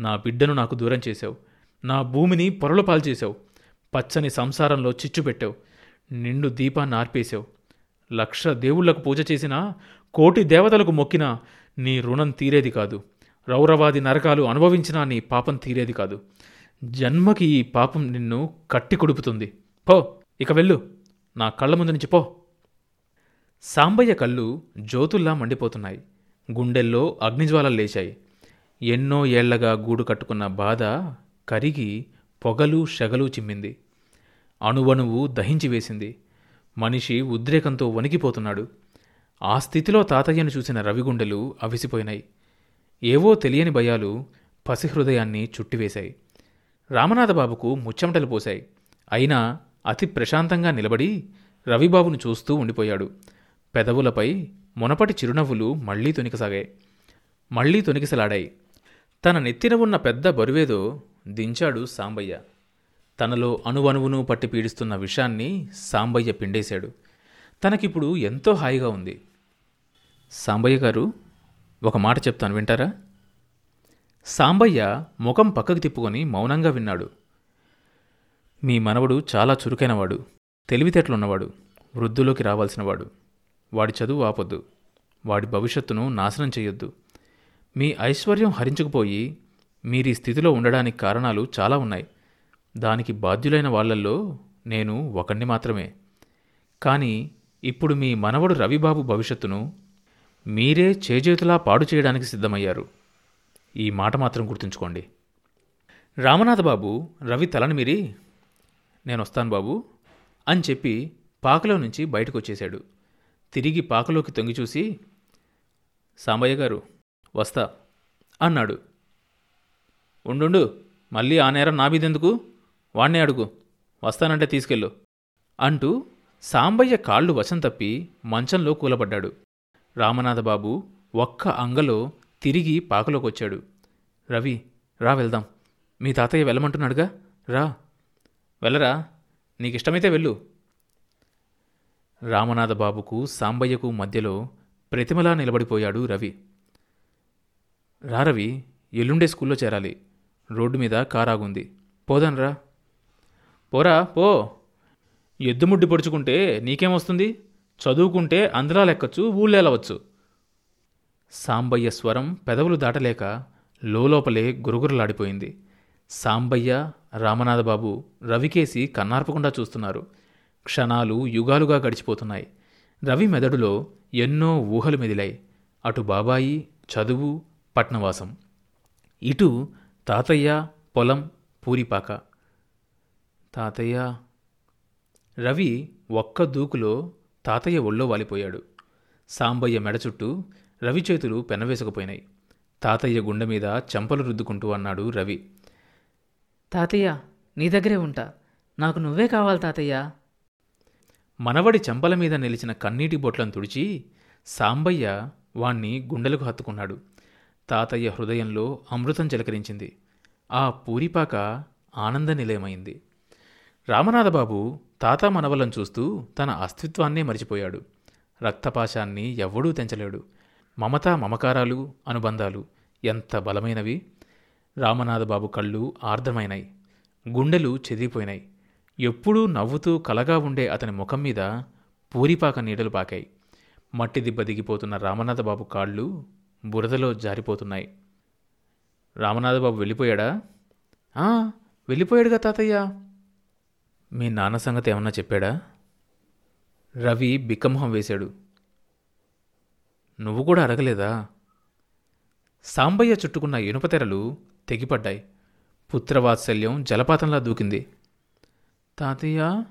నా బిడ్డను నాకు దూరం చేశావు. నా భూమిని పొరలు పాల్చేశావు పచ్చని సంసారంలో చిచ్చు పెట్టావు. నిండు దీపాన్ని ఆర్పేశావు. లక్ష దేవుళ్ళకు పూజ చేసినా కోటి దేవతలకు మొక్కినా నీ రుణం తీరేది కాదు. రౌరవాది నరకాలు అనుభవించినా నీ పాపం తీరేది కాదు. జన్మకి ఈ పాపం నిన్ను కట్టి కొడుపుతుంది. పో ఇక వెళ్ళు. నా కళ్ళ ముందు నుంచి పో. సాంబయ్య కళ్ళు జ్యోతుల్లా మండిపోతున్నాయి. గుండెల్లో అగ్నిజ్వాలలు లేచాయి. ఎన్నో ఏళ్ళగా గూడు కట్టుకున్న బాధ కరిగి పొగలు షగలు చిమ్మింది. అణువణువు దహించి వేసింది. మనిషి ఉద్రేకంతో వణికిపోతున్నాడు. ఆ స్థితిలో తాతయ్యను చూసిన రవిగుండెలు అవిసిపోయినాయి. ఏవో తెలియని భయాలు పసిహృదయాన్ని చుట్టివేశాయి. రామనాథబాబుకు ముచ్చెమటలు పోశాయి. అయినా అతి ప్రశాంతంగా నిలబడి రవిబాబును చూస్తూ ఉండిపోయాడు. పెదవులపై మునపటి చిరునవ్వులు మళ్ళీ తొనికసాగాయి. మళ్ళీ తొనికిసలాడాయి. తన నెత్తిన ఉన్న పెద్ద బరువేదో దించాడు సాంబయ్య. తనలో అణువణువును పట్టి పీడిస్తున్న విషాన్ని సాంబయ్య పిండేశాడు. తనకిప్పుడు ఎంతో హాయిగా ఉంది. సాంబయ్య గారు ఒక మాట చెప్తాను వింటారా? సాంబయ్య ముఖం పక్కకు తిప్పుకొని మౌనంగా విన్నాడు. మీ మనవడు చాలా చురుకైనవాడు తెలివితేటలున్నవాడు వృద్ధులోకి రావాల్సినవాడు. వాడి చదువు ఆపొద్దు. వాడి భవిష్యత్తును నాశనం చేయొద్దు. మీ ఐశ్వర్యం హరించకపోయి మీరీ స్థితిలో ఉండడానికి కారణాలు చాలా ఉన్నాయి. దానికి బాధ్యులైన వాళ్ళల్లో నేను ఒకణ్ణి మాత్రమే. కానీ ఇప్పుడు మీ మనవడు రవిబాబు భవిష్యత్తును మీరే చేజేతులా పాడు చేయడానికి సిద్ధమయ్యారు. ఈ మాట మాత్రం గుర్తుంచుకోండి. రామనాథబాబు రవి తలని మీరి నేను వస్తాను బాబు అని చెప్పి పాకలో నుంచి బయటకు వచ్చేశాడు తిరిగి పాకలోకి తొంగి చూసి సాంబయ్య గారు వస్తా. అన్నాడు. ఉండుండు మళ్ళీ ఆ నేరం నాబీదెందుకు వాణ్ణే అడుగు. వస్తానంటే తీసుకెళ్ళు. అంటూ సాంబయ్య కాళ్ళు వశం తప్పి మంచంలో కూలబడ్డాడు. రామనాథబాబు ఒక్క అంగలో తిరిగి పాకలోకొచ్చాడు. రవి రా వెళ్దాం. మీ తాతయ్య వెళ్ళమంటున్నాడుగా? రా. వెళ్ళరా? నీకిష్టమైతే వెళ్ళు. రామనాథబాబుకు సాంబయ్యకు మధ్యలో ప్రతిమలా నిలబడిపోయాడు రవి. రారవి ఎల్లుండే స్కూల్లో చేరాలి. రోడ్డు మీద కారాగుంది. పోదాన్రా. పోరా పో. ఎద్దుముడ్డి పొడుచుకుంటే నీకేమొస్తుంది చదువుకుంటే అందులా లెక్కచ్చు ఊళ్ళేలవచ్చు సాంబయ్య స్వరం పెదవులు దాటలేక లోలోపలే గురుగురులాడిపోయింది. సాంబయ్య రామనాథబాబు రవికేసి కన్నార్పకుండా చూస్తున్నారు. క్షణాలు యుగాలుగా గడిచిపోతున్నాయి. రవి మెదడులో ఎన్నో ఊహలు మెదిలాయి. అటు బాబాయి చదువు పట్నవాసం. ఇటు తాతయ్య పొలం పూరిపాక. తాతయ్య రవి ఒక్క దూకులో తాతయ్య ఒళ్ళో వాలిపోయాడు. సాంబయ్య మెడ చుట్టూ రవి చేతులు పెనవేసుకుపోయినాయి. తాతయ్య గుండె మీద చెంపలు రుద్దుకుంటూ అన్నాడు రవి. తాతయ్య నీ దగ్గరే ఉంటా. నాకు నువ్వే కావాలి తాతయ్య. మనవడి చెంపల మీద నిలిచిన కన్నీటి బొట్లను తుడిచి సాంబయ్య వాణ్ణి గుండెలకు హత్తుకున్నాడు. తాతయ్య హృదయంలో అమృతం చిలకరించింది. ఆ పూరిపాక ఆనంద నిలయమైంది రామనాథబాబు తాత మనవలను చూస్తూ తన అస్తిత్వాన్నే మరిచిపోయాడు. రక్తపాశాన్ని ఎవ్వడూ తెంచలేడు. మమతా మమకారాలు అనుబంధాలు ఎంత బలమైనవి! రామనాథబాబు కళ్ళు ఆర్ద్రమైనాయి గుండెలు చెదిరిపోయినాయి ఎప్పుడూ నవ్వుతూ కలగా ఉండే అతని ముఖం మీద పూరిపాక నీడలు పాకాయి. మట్టి దిబ్బ దిగిపోతున్న రామనాథబాబు కాళ్ళు బురదలో జారిపోతున్నాయి. రామనాథబాబు వెళ్ళిపోయాడా? వెళ్ళిపోయాడుగా తాతయ్య. మీ నాన్న సంగతి ఏమన్నా చెప్పాడా? రవి బిక్కమొహం వేశాడు. నువ్వు కూడా అడగలేదా? సాంబయ్య చుట్టుకున్న ఇనుపతెరలు తెగిపడ్డాయి. పుత్రవాత్సల్యం జలపాతంలా దూకింది. తాతయ్య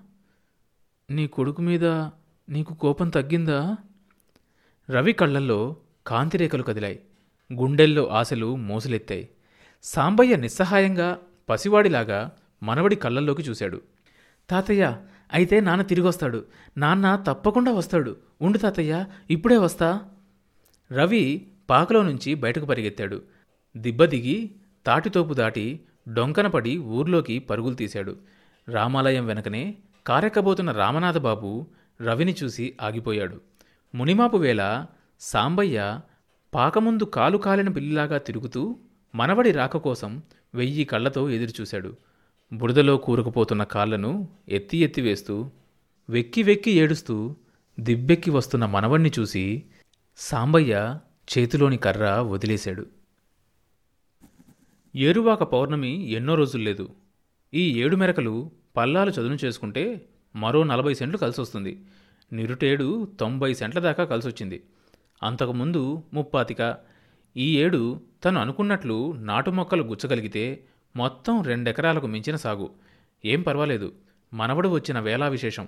నీ కొడుకు మీద నీకు కోపం తగ్గిందా? రవి కళ్ళల్లో కాంతిరేఖలు కదిలాయి. గుండెల్లో ఆశలు మోసులెత్తాయి. సాంబయ్య నిస్సహాయంగా పసివాడిలాగా మనవడి కళ్ళల్లోకి చూశాడు. తాతయ్య అయితే నాన్న తిరిగొస్తాడు. నాన్న తప్పకుండా వస్తాడు. ఉండు తాతయ్య ఇప్పుడే వస్తా. రవి పాకలో నుంచి బయటకు పరిగెత్తాడు. దిబ్బ దిగి తాటితోపు దాటి డొంకనపడి ఊర్లోకి పరుగులు తీశాడు. రామాలయం వెనకనే కారెక్కబోతున్న రామనాథబాబు రవిని చూసి ఆగిపోయాడు. మునిమాపు వేళ సాంబయ్య పాకముందు కాలు కాలిన పిల్లిలాగా తిరుగుతూ మనవడి రాక కోసం వెయ్యి కళ్ళతో ఎదురుచూశాడు. బురదలో కూరుకుపోతున్న కాళ్ళను ఎత్తి ఎత్తి వేస్తూ వెక్కి వెక్కి ఏడుస్తూ దిబ్బెక్కి వస్తున్న మనవణ్ణి చూసి సాంబయ్య చేతిలోని కర్ర వదిలేశాడు. ఏరువాక పౌర్ణమి ఎన్నో రోజులు లేదు ఈ ఏడు మెరకలు పల్లాలు చదును చేసుకుంటే మరో నలభై సెంట్లు కలిసొస్తుంది. నిరుటేడు తొంభై సెంట్ల దాకా కలిసొచ్చింది. అంతకుముందు ముప్పాతిక. ఈ ఏడు తను అనుకున్నట్లు నాటు మొక్కలు గుచ్చగలిగితే మొత్తం రెండెకరాలకు మించిన సాగు. ఏం పర్వాలేదు. మనవడు వచ్చిన వేళా విశేషం.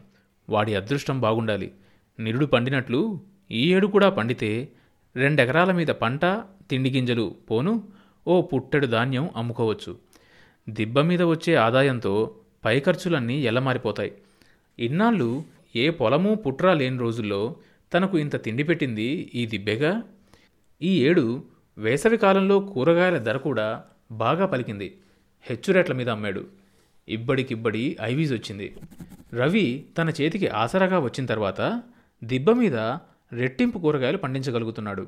వాడి అదృష్టం బాగుండాలి. నిరుడు పండినట్లు ఈ ఏడు కూడా పండితే రెండెకరాల మీద పంట తిండి గింజలు పోను ఓ పుట్టెడు ధాన్యం అమ్ముకోవచ్చు. దిబ్బ మీద వచ్చే ఆదాయంతో పై ఖర్చులన్నీ ఎల్లమారిపోతాయి ఇన్నాళ్ళు ఏ పొలము పుట్రా లేని రోజుల్లో తనకు ఇంత తిండి పెట్టింది ఈ దిబ్బెగా? ఈ ఏడు వేసవి కాలంలో కూరగాయల ధర కూడా బాగా పలికింది. హెచ్చు రేట్ల మీద అమ్మాడు. ఇబ్బడికిబ్బడి ఐవీజ్ వచ్చింది. రవి తన చేతికి ఆసరాగా వచ్చిన తర్వాత దిబ్బ మీద రెట్టింపు కూరగాయలు పండించగలుగుతున్నాడు.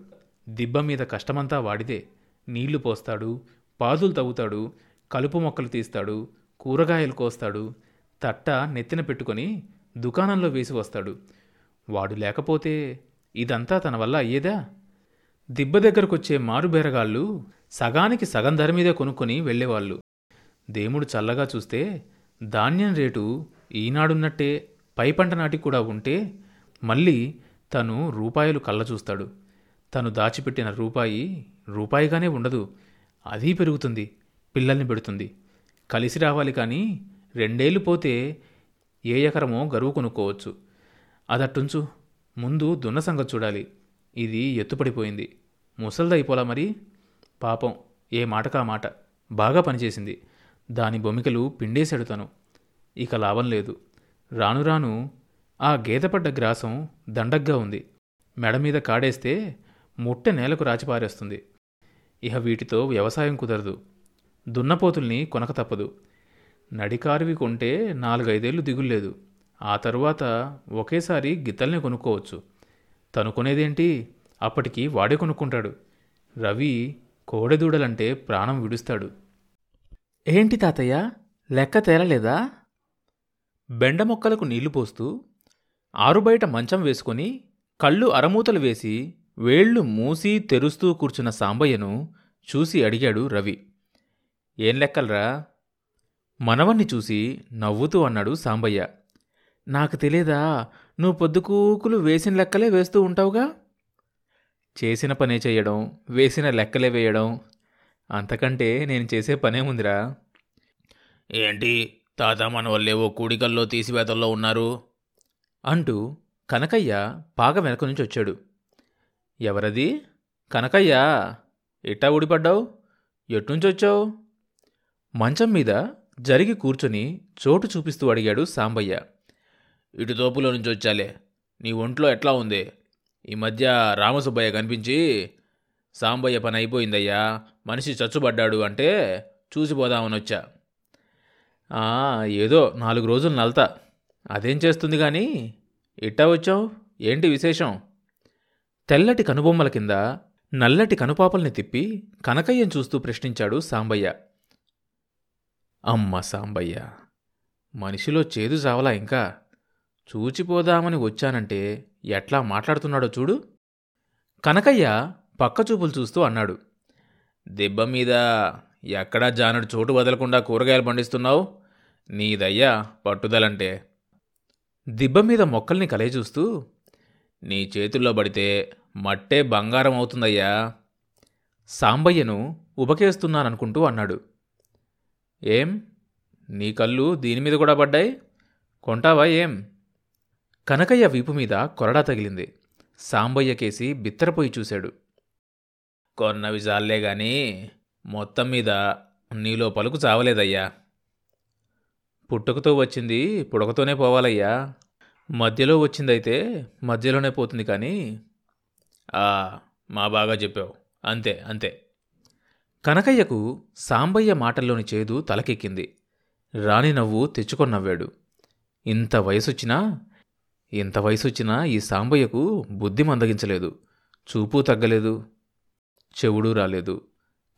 దిబ్బ మీద కష్టమంతా వాడిదే నీళ్ళు పోస్తాడు పాదులు తవ్వుతాడు కలుపు మొక్కలు తీస్తాడు కూరగాయలు కోస్తాడు తట్ట నెత్తిన పెట్టుకొని దుకాణంలో వేసి వస్తాడు. వాడు లేకపోతే ఇదంతా తన వల్ల అయ్యేదా? దిబ్బ దగ్గరకొచ్చే మారుబేరగాళ్ళు సగానికి సగం ధర మీదే కొనుక్కొని వెళ్ళేవాళ్ళు. దేవుడు చల్లగా చూస్తే ధాన్యం రేటు ఈనాడున్నట్టే పై పంట నాటికి కూడా ఉంటే మళ్ళీ తను రూపాయలు కళ్ళ చూస్తాడు. తను దాచిపెట్టిన రూపాయి రూపాయిగానే ఉండదు. అది పెరుగుతుంది పిల్లల్ని పెడుతుంది. కలిసి రావాలి కానీ రెండేళ్ళు పోతే ఏ ఎకరమో గరువు కొనుక్కోవచ్చు. అదట్టుంచు. ముందు దున్న సంగతి చూడాలి. ఇది ఎత్తుపడిపోయింది. ముసల్దైపోలా మరి? పాపం ఏ మాటకా మాట. బాగా పనిచేసింది. దాని బొమికలు పిండేశాడు తను. ఇక లాభం లేదు. రాను రాను ఆ గేదపడ్డ గ్రాసం దండగ్గా ఉంది. మెడ మీద కాడేస్తే ముట్టె నేలకు రాచిపారేస్తుంది ఇహ వీటితో వ్యవసాయం కుదరదు. దున్నపోతుల్ని కొనక తప్పదు. నడికారువి కొంటే నాలుగైదేళ్ళు దిగుల్లేదు. ఆ తరువాత ఒకేసారి గిత్తల్ని కొనుక్కోవచ్చు. తను కొనేదేంటి? అప్పటికి వాడే కొనుక్కుంటాడు. రవి కోడెదూడలంటే ప్రాణం విడుస్తాడు. ఏంటి తాతయ్య? లెక్క తేలలేదా? బెండ మొక్కలకు నీళ్ళు పోస్తూ ఆరుబయట మంచం వేసుకొని కళ్ళు అరమూతలు వేసి వేళ్ళు మూసి తెరుస్తూ కూర్చున్న సాంబయ్యను చూసి అడిగాడు రవి. ఏం లెక్కలరా? మనవణ్ణి చూసి నవ్వుతూ అన్నాడు సాంబయ్య. నాకు తెలియదా నువ్వు పొద్దుకూకులు వేసిన లెక్కలే వేస్తూ ఉంటావుగా? చేసిన పనే చేయడం వేసిన లెక్కలే వేయడం అంతకంటే నేను చేసే పనేముందిరా ఏంటి తాత మన వాళ్ళేవో కూడికల్లో తీసివేతల్లో ఉన్నారు? అంటూ కనకయ్య పాగ వెనక నుంచి వచ్చాడు. ఎవరది? కనకయ్య ఎట్టా ఊడిపడ్డావు? ఎట్నుంచి వచ్చావు? మంచం మీద జరిగి కూర్చొని చోటు చూపిస్తూ అడిగాడు సాంబయ్య. ఇటు తోపులో నుంచి వచ్చాలే. నీ ఒంట్లో ఎట్లా ఉంది? ఈ మధ్య రామసుబ్బయ్య కనిపించి సాంబయ్య పని అయిపోయిందయ్యా మనిషి చచ్చుబడ్డాడు అంటే చూసిపోదామని వచ్చా. ఏదో నాలుగు రోజులు నల్తా. అదేం చేస్తుంది కానీ ఇట్టా వచ్చావు? ఏంటి విశేషం? తెల్లటి కనుబొమ్మల కింద నల్లటి కనుపాపల్ని తిప్పి కనకయ్యం చూస్తూ ప్రశ్నించాడు సాంబయ్య. అమ్మ సాంబయ్య మనిషిలో చేదు చావలా ఇంకా? చూచిపోదామని వచ్చానంటే ఎట్లా మాట్లాడుతున్నాడో చూడు. కనకయ్య పక్క చూపులు చూస్తూ అన్నాడు. దెబ్బ మీద ఎక్కడా జానడు చోటు వదలకుండా కూరగాయలు పండిస్తున్నావు? నీదయ్యా పట్టుదలంటే. దిబ్బ మీద మొక్కల్ని కలయి చూస్తూ నీ చేతుల్లో పడితే మట్టే బంగారం అవుతుందయ్యా. సాంబయ్యను ఉబకేస్తున్నాననుకుంటూ అన్నాడు. ఏం? నీ కళ్ళు దీని మీద కూడా పడ్డాయి? కొంటావా ఏం? కనకయ్య వీపు మీద కొరడా తగిలింది. సాంబయ్య కేసి బిత్తరపోయి చూశాడు. కొన్నవి జాల్లే గాని మొత్తం మీద నీలో పలుకు చావలేదయ్యా. పుట్టుకతో వచ్చింది పుడకతోనే పోవాలయ్యా. మధ్యలో వచ్చిందైతే మధ్యలోనే పోతుంది కానీ. ఆ మా బాగా చెప్పావు. అంతే అంతే. కనకయ్యకు సాంబయ్య మాటల్లోని చేదు తలకెక్కింది. రాణి నవ్వు తెచ్చుకొని నవ్వాడు ఇంత వయసొచ్చినా ఇంత వయసొచ్చినా ఈ సాంబయ్యకు బుద్ధి మందగించలేదు. చూపు తగ్గలేదు. చెవుడు రాలేదు.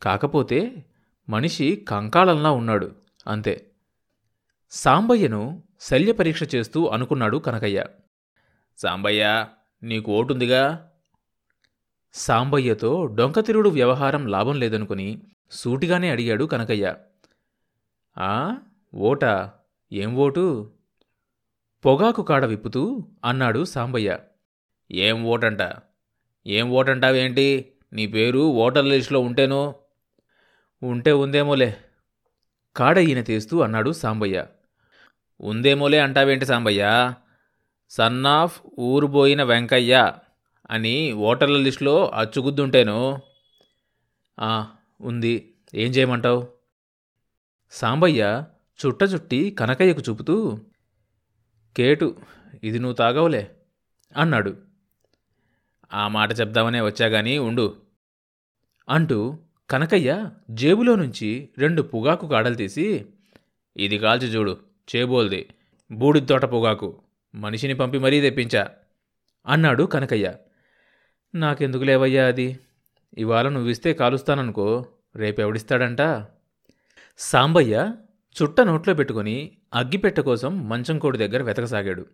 కాకపోతే మనిషి కంకాళంలా ఉన్నాడు. అంతే. సాంబయ్యను శల్య పరీక్ష చేస్తూ అనుకున్నాడు కనకయ్య. సాంబయ్య నీకు ఓటుందిగా? సాంబయ్యతో డొంకతిరుడు వ్యవహారం లాభం లేదనుకుని సూటిగానే అడిగాడు కనకయ్య. ఆ? ఓటా? ఏం ఓటు? పొగాకు కాడ విప్పుతూ అన్నాడు సాంబయ్య. ఏం ఓటంట? ఏం ఓటంటావేంటి? నీ పేరు ఓటర్ లిస్టులో ఉంటేనో? ఉంటే ఉందేమోలే. కాడ ఈయన తీస్తూ అన్నాడు సాంబయ్య. ఉందేమోలే అంటావేంటి సాంబయ్య? సన్ ఆఫ్ ఊరుబోయిన వెంకయ్య అని ఓటర్ల లిస్టులో అచ్చుగుద్దుంటేను? ఆ ఉంది. ఏం చేయమంటావు? సాంబయ్య చుట్ట చుట్టి కనకయ్యకు చూపుతూ కేటు ఇది నువ్వు తాగవులే? అన్నాడు. ఆ మాట చెప్దామనే వచ్చాగాని ఉండు. అంటూ కనకయ్య జేబులో నుంచి రెండు పొగాకు కాడలు తీసి ఇది కాల్చి చూడు చేబోల్ది బూడిద తోట పొగాకు మనిషిని పంపి మరీ తెప్పించా అన్నాడు కనకయ్య. నాకెందుకు లేవయ్యా అది? ఇవాళ నువ్విస్తే కాలుస్తాననుకో రేపెవడిస్తాడంట? సాంబయ్య చుట్ట నోట్లో పెట్టుకుని అగ్గిపెట్ట కోసం మంచంకోడి దగ్గర వెతకసాగాడు.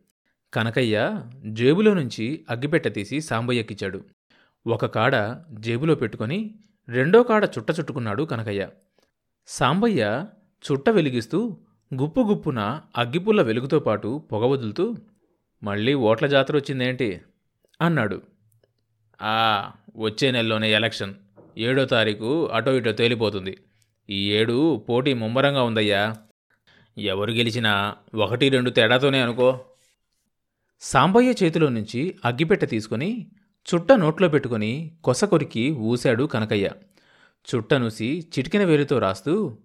కనకయ్య జేబులో నుంచి అగ్గిపెట్ట తీసి సాంబయ్యకిచ్చాడు ఒక కాడ జేబులో పెట్టుకొని రెండో కాడ చుట్ట చుట్టుకున్నాడు కనకయ్య. సాంబయ్య చుట్ట వెలిగిస్తూ గుప్పు గుప్పున అగ్గిపుల్ల వెలుగుతో పాటు పొగ వదులుతూ మళ్ళీ ఓట్ల జాతర వచ్చిందేంటి? అన్నాడు. ఆ వచ్చే నెలలోనే ఎలక్షన్. ఏడో తారీఖు అటో ఇటో తేలిపోతుంది. ఈ ఏడు పోటీ ముమ్మరంగా ఉందయ్యా. ఎవరు గెలిచినా ఒకటి రెండు తేడాతోనే అనుకో. సాంబయ్య చేతిలో నుంచి అగ్గిపెట్టె తీసుకుని చుట్ట నోట్లో పెట్టుకుని కొస కొరికి ఊశాడు కనకయ్య. చుట్టనూసి చిటికిన వేలుతో రాస్తూ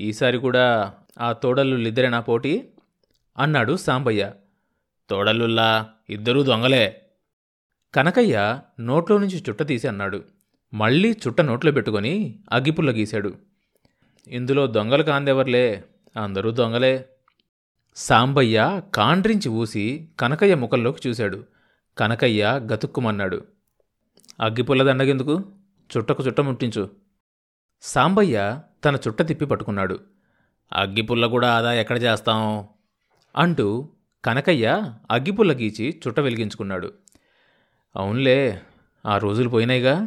ఈసారి కూడా ఆ తోడల్లుళ్ళిద్దరేనా పోటీ? అన్నాడు సాంబయ్య. తోడల్లుల్లా ఇద్దరూ దొంగలే. కనకయ్య నోట్లో నుంచి చుట్ట తీసి అన్నాడు. మళ్ళీ చుట్ట నోట్లో పెట్టుకొని అగ్గిపుల్ల గీశాడు. ఇందులో దొంగలు కాందెవర్లే? అందరూ దొంగలే. సాంబయ్య కాండ్రించి ఊసి కనకయ్య ముఖంలోకి చూశాడు. కనకయ్య గతుక్కుమన్నాడు. అగ్గిపుల్ల దండగెందుకు చుట్టకు చుట్ట ముట్టించు. సాంబయ్య తన చుట్ట తిప్పి పట్టుకున్నాడు. అగ్గిపుల్ల కూడా ఆదా ఎక్కడ చేస్తాం? అంటూ కనకయ్య అగ్గిపుల్ల గీచి చుట్ట వెలిగించుకున్నాడు. అవునులే ఆ రోజులు పోయినాయిగా.